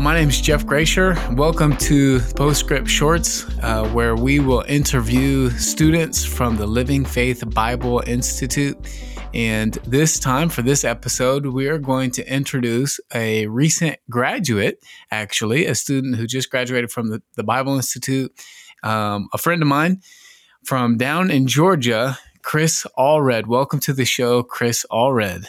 My name is Jeff Gracier. Welcome to Postscript Shorts, uh, where we will interview students from the Living Faith Bible Institute. And this time, for this episode, we are going to introduce a recent graduate, actually, a student who just graduated from the, the Bible Institute, um, a friend of mine from down in Georgia, Chris Allred. Welcome to the show, Chris Allred.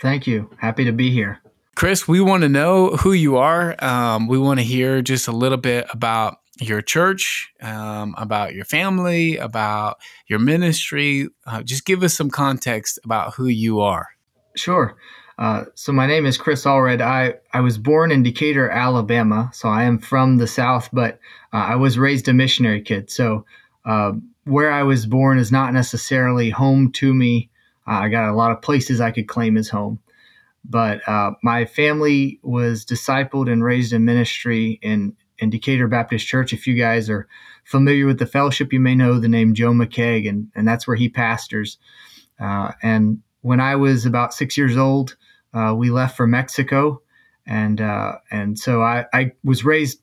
Thank you. Happy to be here. Chris, we want to know who you are. Um, we want to hear just a little bit about your church, um, about your family, about your ministry. Uh, just give us some context about who you are. Sure. Uh, so my name is Chris Allred. I, I was born in Decatur, Alabama. So I am from the South, but uh, I was raised a missionary kid. So uh, where I was born is not necessarily home to me. Uh, I got a lot of places I could claim as home. But uh, my family was discipled and raised in ministry in, in Decatur Baptist Church. If you guys are familiar with the fellowship, you may know the name Joe McKeag, and, and that's where he pastors. Uh, and when I was about six years old, uh, we left for Mexico. And, uh, and so I, I was raised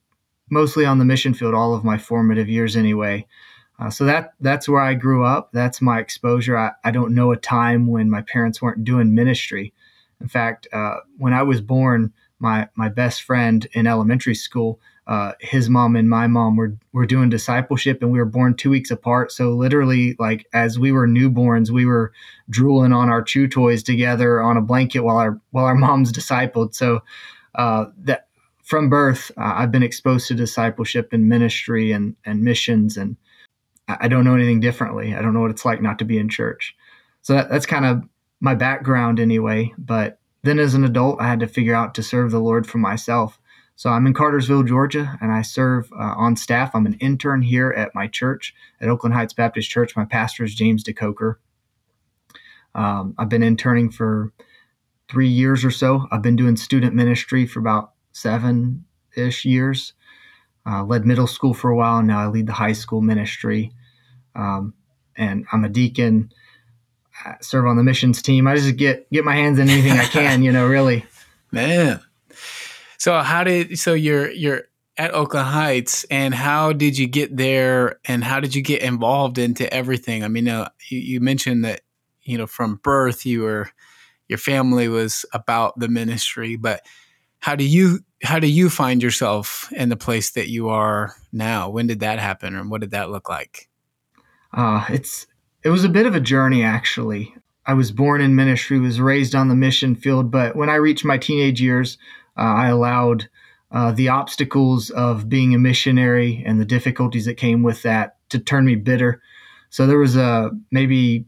mostly on the mission field all of my formative years anyway. Uh, so that that's where I grew up. That's my exposure. I, I don't know a time when my parents weren't doing ministry. In fact, uh, when I was born, my my best friend in elementary school, uh, his mom and my mom were were doing discipleship, and we were born two weeks apart. So literally, like as we were newborns, we were drooling on our chew toys together on a blanket while our while our moms discipled. So uh, that from birth, uh, I've been exposed to discipleship and ministry and and missions, and I don't know anything differently. I don't know what it's like not to be in church. So that, that's kind of my background anyway. But then as an adult, I had to figure out to serve the Lord for myself. So I'm in Cartersville, Georgia, and I serve uh, on staff. I'm an intern here at my church at Oakland Heights Baptist Church. My pastor is James DeCoker. Um, I've been interning for three years or so. I've been doing student ministry for about seven ish years. Uh, led middle school for a while. And now I lead the high school ministry. Um, and I'm a deacon serve on the missions team. I just get get my hands in anything I can, you know, really. Man. So how did so you're you're at Oakland Heights and how did you get there and how did you get involved into everything? I mean, uh, you, you mentioned that you know from birth you were your family was about the ministry, but how do you how do you find yourself in the place that you are now? When did that happen and what did that look like? Uh, it's it was a bit of a journey, actually. I was born in ministry, was raised on the mission field, but when I reached my teenage years, uh, I allowed uh, the obstacles of being a missionary and the difficulties that came with that to turn me bitter. So there was a maybe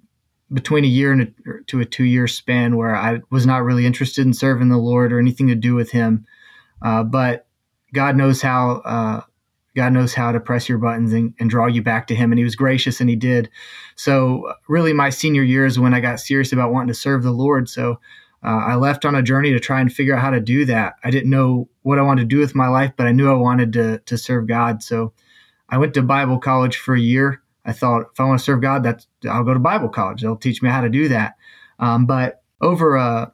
between a year and a, to a two year span where I was not really interested in serving the Lord or anything to do with Him. Uh, but God knows how uh, God knows how to press your buttons and, and, draw you back to Him. And He was gracious and He did. So, really, my senior year is when I got serious about wanting to serve the Lord. So, uh, I left on a journey to try and figure out how to do that. I didn't know what I wanted to do with my life, but I knew I wanted to, to serve God. So, I went to Bible college for a year. I thought if I want to serve God, that's I'll go to Bible college. They'll teach me how to do that. Um, but over a,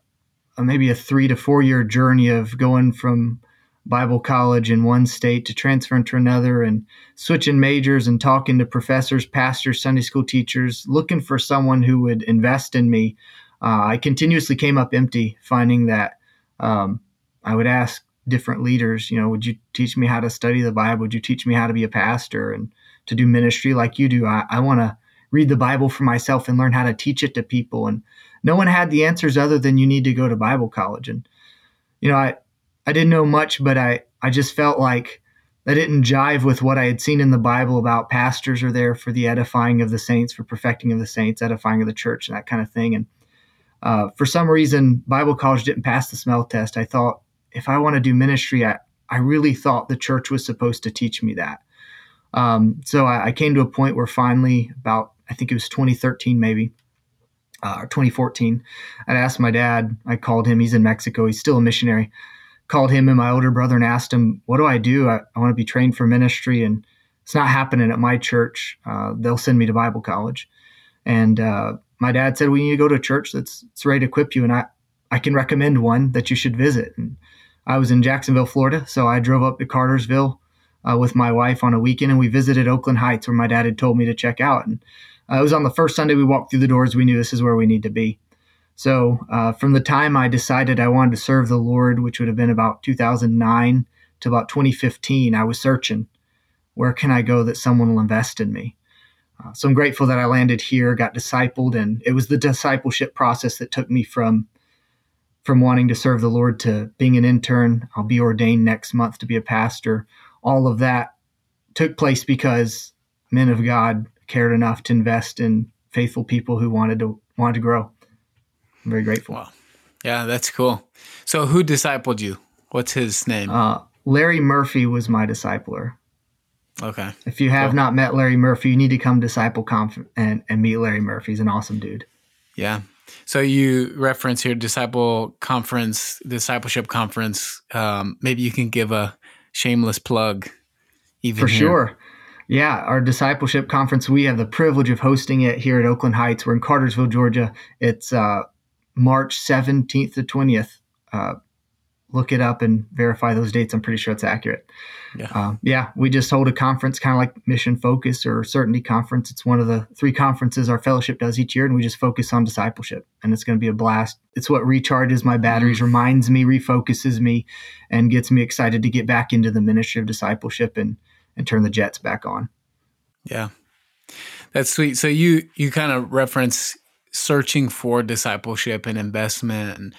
a maybe a three to four year journey of going from Bible college in one state to transfer into another and switching majors and talking to professors, pastors, Sunday school teachers, looking for someone who would invest in me. Uh, I continuously came up empty, finding that um, I would ask different leaders, you know, would you teach me how to study the Bible? Would you teach me how to be a pastor and to do ministry like you do? I, I want to read the Bible for myself and learn how to teach it to people. And no one had the answers other than you need to go to Bible college. And, you know, I, I didn't know much, but I, I just felt like that didn't jive with what I had seen in the Bible about pastors are there for the edifying of the saints, for perfecting of the saints, edifying of the church, and that kind of thing. And uh, for some reason, Bible college didn't pass the smell test. I thought if I want to do ministry, I, I really thought the church was supposed to teach me that. Um, so I, I, came to a point where finally, about I think it was 2013 maybe, uh, or 2014, I asked my dad. I called him. He's in Mexico. He's still a missionary called him and my older brother and asked him, What do I do? I, I want to be trained for ministry, and it's not happening at my church. Uh, they'll send me to Bible college. And uh, my dad said, We need to go to a church that's, that's ready to equip you, and I, I can recommend one that you should visit. And I was in Jacksonville, Florida, so I drove up to Cartersville uh, with my wife on a weekend, and we visited Oakland Heights, where my dad had told me to check out. And uh, it was on the first Sunday we walked through the doors. We knew this is where we need to be. So uh, from the time I decided I wanted to serve the Lord, which would have been about 2009 to about 2015, I was searching where can I go that someone will invest in me. Uh, so I'm grateful that I landed here, got discipled, and it was the discipleship process that took me from from wanting to serve the Lord to being an intern. I'll be ordained next month to be a pastor. All of that took place because men of God cared enough to invest in faithful people who wanted to wanted to grow. I'm very grateful. Wow. Yeah, that's cool. So who discipled you? What's his name? Uh, Larry Murphy was my discipler. Okay. If you have cool. not met Larry Murphy, you need to come disciple conf and, and meet Larry Murphy. He's an awesome dude. Yeah. So you reference your disciple conference, discipleship conference. Um, maybe you can give a shameless plug. Even for here. sure. Yeah, our discipleship conference. We have the privilege of hosting it here at Oakland Heights. We're in Cartersville, Georgia. It's uh, March seventeenth to twentieth. Uh, look it up and verify those dates. I'm pretty sure it's accurate. Yeah. Um, yeah, we just hold a conference kind of like Mission Focus or Certainty Conference. It's one of the three conferences our fellowship does each year, and we just focus on discipleship. And it's going to be a blast. It's what recharges my batteries, mm reminds me, refocuses me, and gets me excited to get back into the ministry of discipleship and and turn the jets back on. Yeah, that's sweet. So you you kind of reference searching for discipleship and investment and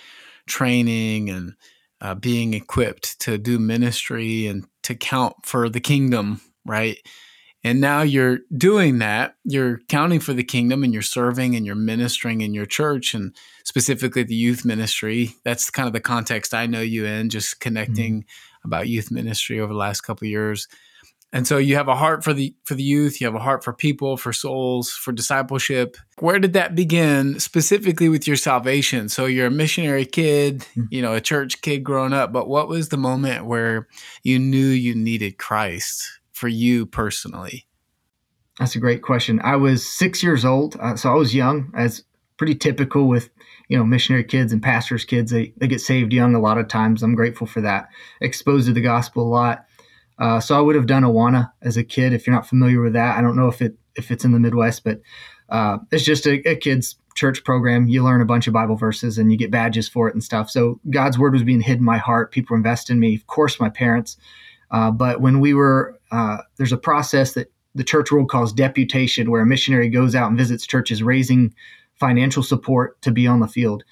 training and uh, being equipped to do ministry and to count for the kingdom, right? And now you're doing that. You're counting for the kingdom and you're serving and you're ministering in your church and specifically the youth ministry. That's kind of the context I know you in, just connecting mm-hmm. about youth ministry over the last couple years and so you have a heart for the for the youth you have a heart for people for souls for discipleship. Where did that begin specifically with your salvation? So you're a missionary kid hmm. you know a church kid growing up but what was the moment where you knew you needed christ for you personally? That's a great question. I was six years old uh, so i was young as pretty typical with you know missionary kids and pastors kids. They, they get saved young a lot of times. I'm grateful for that. Exposed to the gospel a lot uh, so I would have done Awana as a kid. If you're not familiar with that, I don't know if it if it's in the Midwest, but uh, it's just a, a kid's church program. You learn a bunch of Bible verses and you get badges for it and stuff. So God's word was being hid in my heart. People invest in me. Of course, my parents. Uh, but when we were, uh, there's a process that the church world calls deputation, where a missionary goes out and visits churches, raising financial support to be on the field.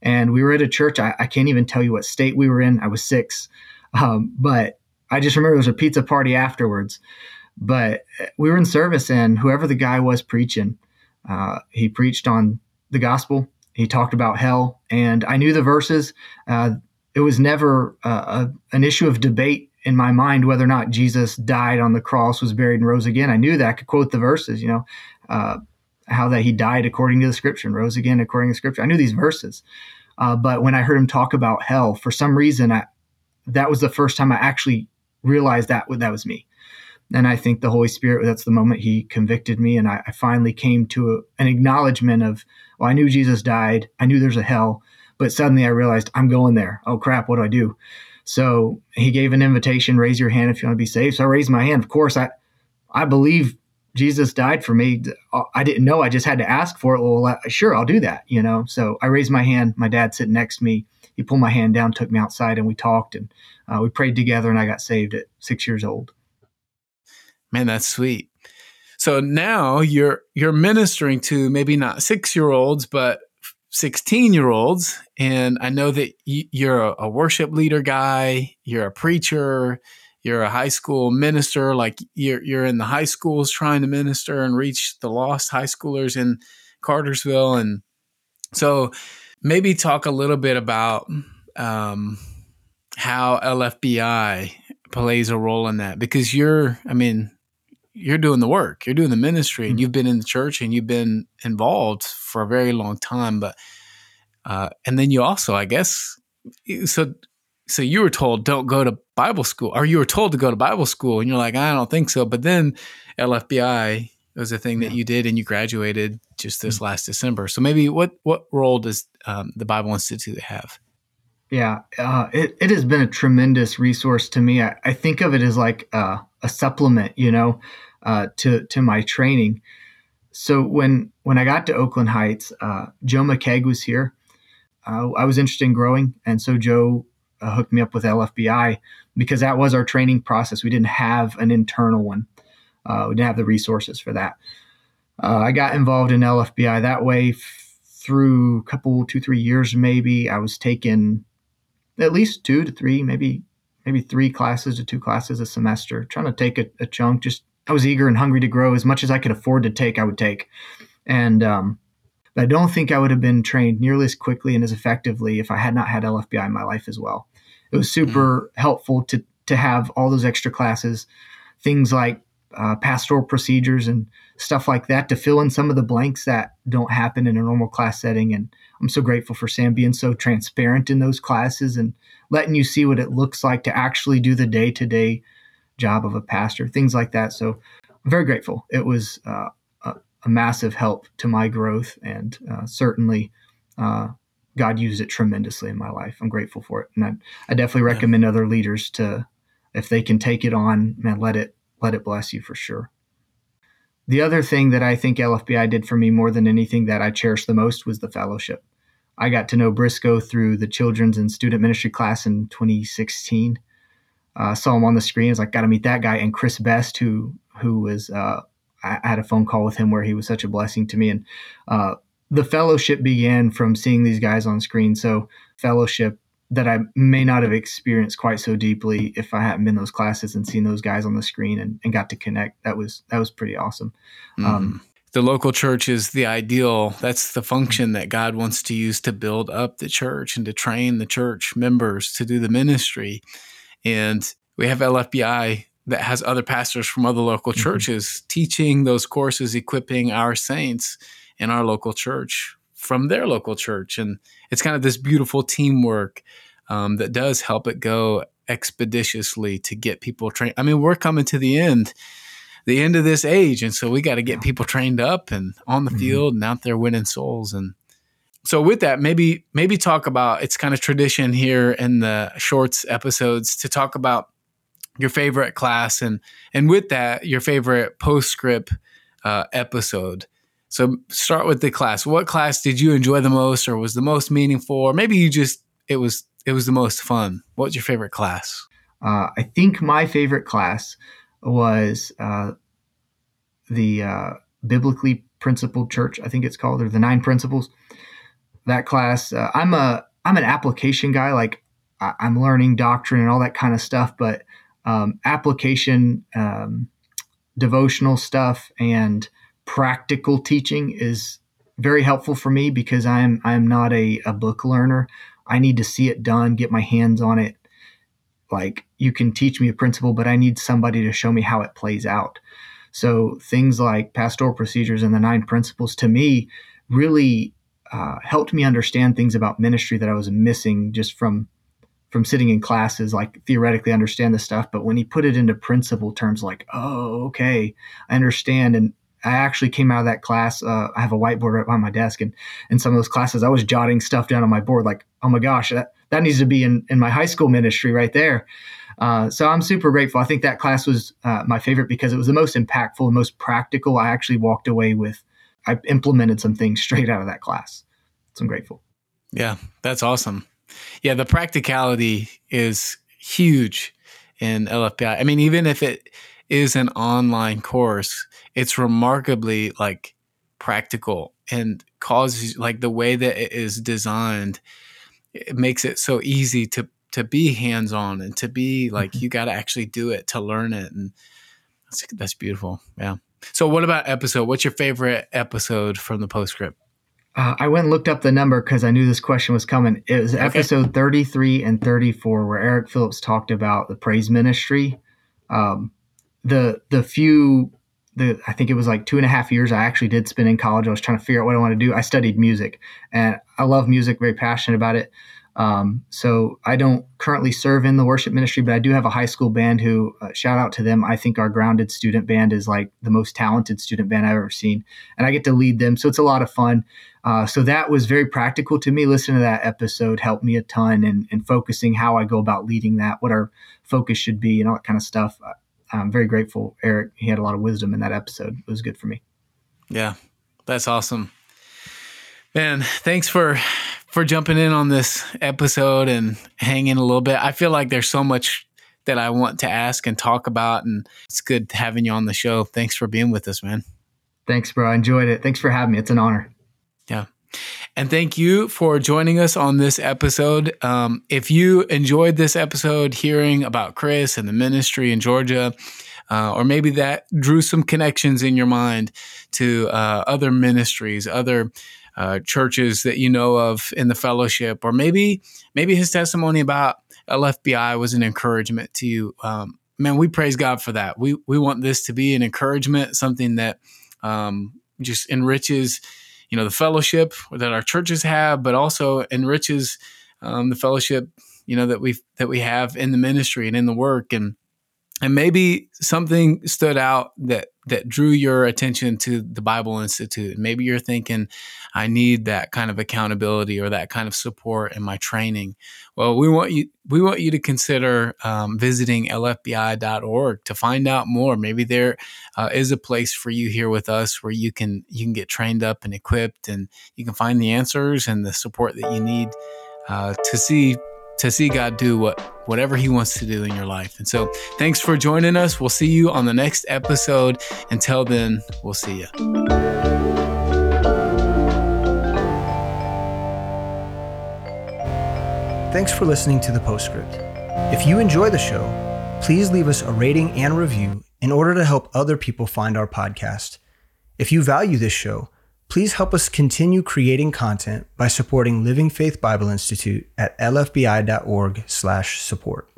And we were at a church. I, I can't even tell you what state we were in. I was six, um, but I just remember there was a pizza party afterwards. But we were in service, and whoever the guy was preaching, uh, he preached on the gospel. He talked about hell, and I knew the verses. Uh, it was never uh, a, an issue of debate in my mind whether or not Jesus died on the cross, was buried, and rose again. I knew that I could quote the verses, you know, uh, how that he died according to the scripture and rose again according to the scripture. I knew these verses. Uh, but when I heard him talk about hell, for some reason, I, that was the first time I actually realized that that was me. And I think the Holy Spirit, that's the moment he convicted me. And I, I finally came to a, an acknowledgement of, well, I knew Jesus died. I knew there's a hell. But suddenly I realized I'm going there. Oh, crap. What do I do? So he gave an invitation raise your hand if you want to be saved. So I raised my hand. Of course, I, I believe Jesus died for me. Uh, I didn't know. I just had to ask for it. Well, sure, I'll do that. You know. So I raised my hand. My dad sitting next to me. He pulled my hand down, took me outside, and we talked. And uh, we prayed together, and I got saved at six years old. Man, that's sweet. So now you're you're ministering to maybe not six year olds, but 16 year olds. And I know that you're a, a, worship leader guy, you're a preacher, you're a high school minister, like you're, you're in the high schools trying to minister and reach the lost high schoolers in Cartersville. And so maybe talk a little bit about um, how LFBI plays a role in that because you're, I mean, you're doing the work, you're doing the ministry, and mm-hmm. you've been in the church and you've been involved for a very long time. But, uh, and then you also, I guess, so, so you were told don't go to Bible school, or you were told to go to Bible school, and you're like, I don't think so. But then LFBI was a thing yeah. that you did, and you graduated just this mm-hmm. last December. So maybe what what role does um, the Bible Institute have? Yeah, uh, it, it has been a tremendous resource to me. I, I think of it as like uh, a supplement, you know, uh, to to my training. So when when I got to Oakland Heights, uh, Joe McKeag was here. Uh, I was interested in growing, and so Joe uh, hooked me up with LFBI because that was our training process. We didn't have an internal one. We didn't have the resources for that. I got involved in LFBI that way f- through a couple, two, three years maybe. I was taking at least two to three, maybe maybe three classes to two classes a semester, trying to take a, a chunk. Just I was eager and hungry to grow as much as I could afford to take. I would take, and um, but I don't think I would have been trained nearly as quickly and as effectively if I had not had LFBI in my life as well. It was super mm. helpful to to have all those extra classes, things like uh, pastoral procedures and stuff like that to fill in some of the blanks that don't happen in a normal class setting. And I'm so grateful for Sam being so transparent in those classes and letting you see what it looks like to actually do the day to day job of a pastor, things like that. So I'm very grateful. It was uh, a, a, massive help to my growth, and uh, certainly uh, God used it tremendously in my life. I'm grateful for it, and I, I definitely recommend yeah. other leaders to, if they can take it on, man, let it let it bless you for sure. The other thing that I think LFBI did for me more than anything that I cherish the most was the fellowship. I got to know Briscoe through the children's and student ministry class in 2016. Uh, saw him on the screen. I was like, got to meet that guy. And Chris Best, who who was, uh, I had a phone call with him where he was such a blessing to me. And uh, the fellowship began from seeing these guys on screen. So fellowship that I may not have experienced quite so deeply if I hadn't been those classes and seen those guys on the screen and, and got to connect. That was that was pretty awesome. Mm. Um, the local church is the ideal. That's the function that God wants to use to build up the church and to train the church members to do the ministry. And we have LFBI that has other pastors from other local mm-hmm. churches teaching those courses, equipping our saints in our local church from their local church. And it's kind of this beautiful teamwork um, that does help it go expeditiously to get people trained. I mean, we're coming to the end, the end of this age. And so we got to get people trained up and on the mm-hmm. field and out there winning souls. And so with that, maybe, maybe talk about, it's kind of tradition here in the shorts episodes to talk about your favorite class and, and with that, your favorite postscript uh, episode. So start with the class. What class did you enjoy the most, or was the most meaningful, or maybe you just it was it was the most fun? What's your favorite class? Uh, I think my favorite class was uh, the uh, biblically principled church. I think it's called, or the nine principles. That class. Uh, I'm a I'm an application guy. Like I, am learning doctrine and all that kind of stuff, but um, application, um, devotional stuff, and practical teaching is very helpful for me because I'm I'm not a, a book learner. I need to see it done, get my hands on it. Like you can teach me a principle, but I need somebody to show me how it plays out. So things like pastoral procedures and the nine principles to me really uh, helped me understand things about ministry that I was missing just from from sitting in classes, like theoretically understand the stuff. But when he put it into principle terms, like, oh, okay, I understand. And I actually came out of that class. Uh, I have a whiteboard right by my desk, and in some of those classes, I was jotting stuff down on my board, like, "Oh my gosh, that that needs to be in in my high school ministry right there." Uh, so I'm super grateful. I think that class was uh, my favorite because it was the most impactful and most practical. I actually walked away with. I implemented some things straight out of that class. So I'm grateful. Yeah, that's awesome. Yeah, the practicality is huge in LFBI. I mean, even if it is an online course, it's remarkably like practical and causes like the way that it is designed it makes it so easy to to be hands on and to be like mm-hmm. you got to actually do it to learn it and that's, that's beautiful yeah so what about episode what's your favorite episode from the postscript uh, I went and looked up the number because I knew this question was coming. It was okay. episode 33 and 34 where Eric Phillips talked about the praise ministry. Um, the the few the I think it was like two and a half years I actually did spend in college. I was trying to figure out what I want to do. I studied music and I love music, very passionate about it. Um, so I don't currently serve in the worship ministry, but I do have a high school band who, uh, shout out to them. I think our grounded student band is like the most talented student band I've ever seen. And I get to lead them. So it's a lot of fun. Uh, so that was very practical to me. Listening to that episode helped me a ton and, in focusing how I go about leading that, what our focus should be, and all that kind of stuff. I'm very grateful. Eric, he had a lot of wisdom in that episode. It was good for me. Yeah, that's awesome. Man, thanks for for jumping in on this episode and hanging a little bit. I feel like there's so much that I want to ask and talk about, and it's good having you on the show. Thanks for being with us, man. Thanks, bro. I enjoyed it. Thanks for having me. It's an honor. Yeah. And thank you for joining us on this episode. Um, if you enjoyed this episode, hearing about Chris and the ministry in Georgia, uh, or maybe that drew some connections in your mind to uh, other ministries, other uh, churches that you know of in the fellowship, or maybe maybe his testimony about LFBI was an encouragement to you. Um, man, we praise God for that. We we want this to be an encouragement, something that um, just enriches, you know, the fellowship that our churches have, but also enriches um, the fellowship, you know, that we that we have in the ministry and in the work. And and maybe something stood out that that drew your attention to the Bible Institute. Maybe you're thinking, I need that kind of accountability or that kind of support in my training. Well, we want you we want you to consider um, visiting lfbi.org to find out more. Maybe there uh, is a place for you here with us where you can you can get trained up and equipped, and you can find the answers and the support that you need uh, to see to see God do what whatever he wants to do in your life. And so, thanks for joining us. We'll see you on the next episode. Until then, we'll see you. Thanks for listening to the Postscript. If you enjoy the show, please leave us a rating and review in order to help other people find our podcast. If you value this show, Please help us continue creating content by supporting Living Faith Bible Institute at lfbi.org/support.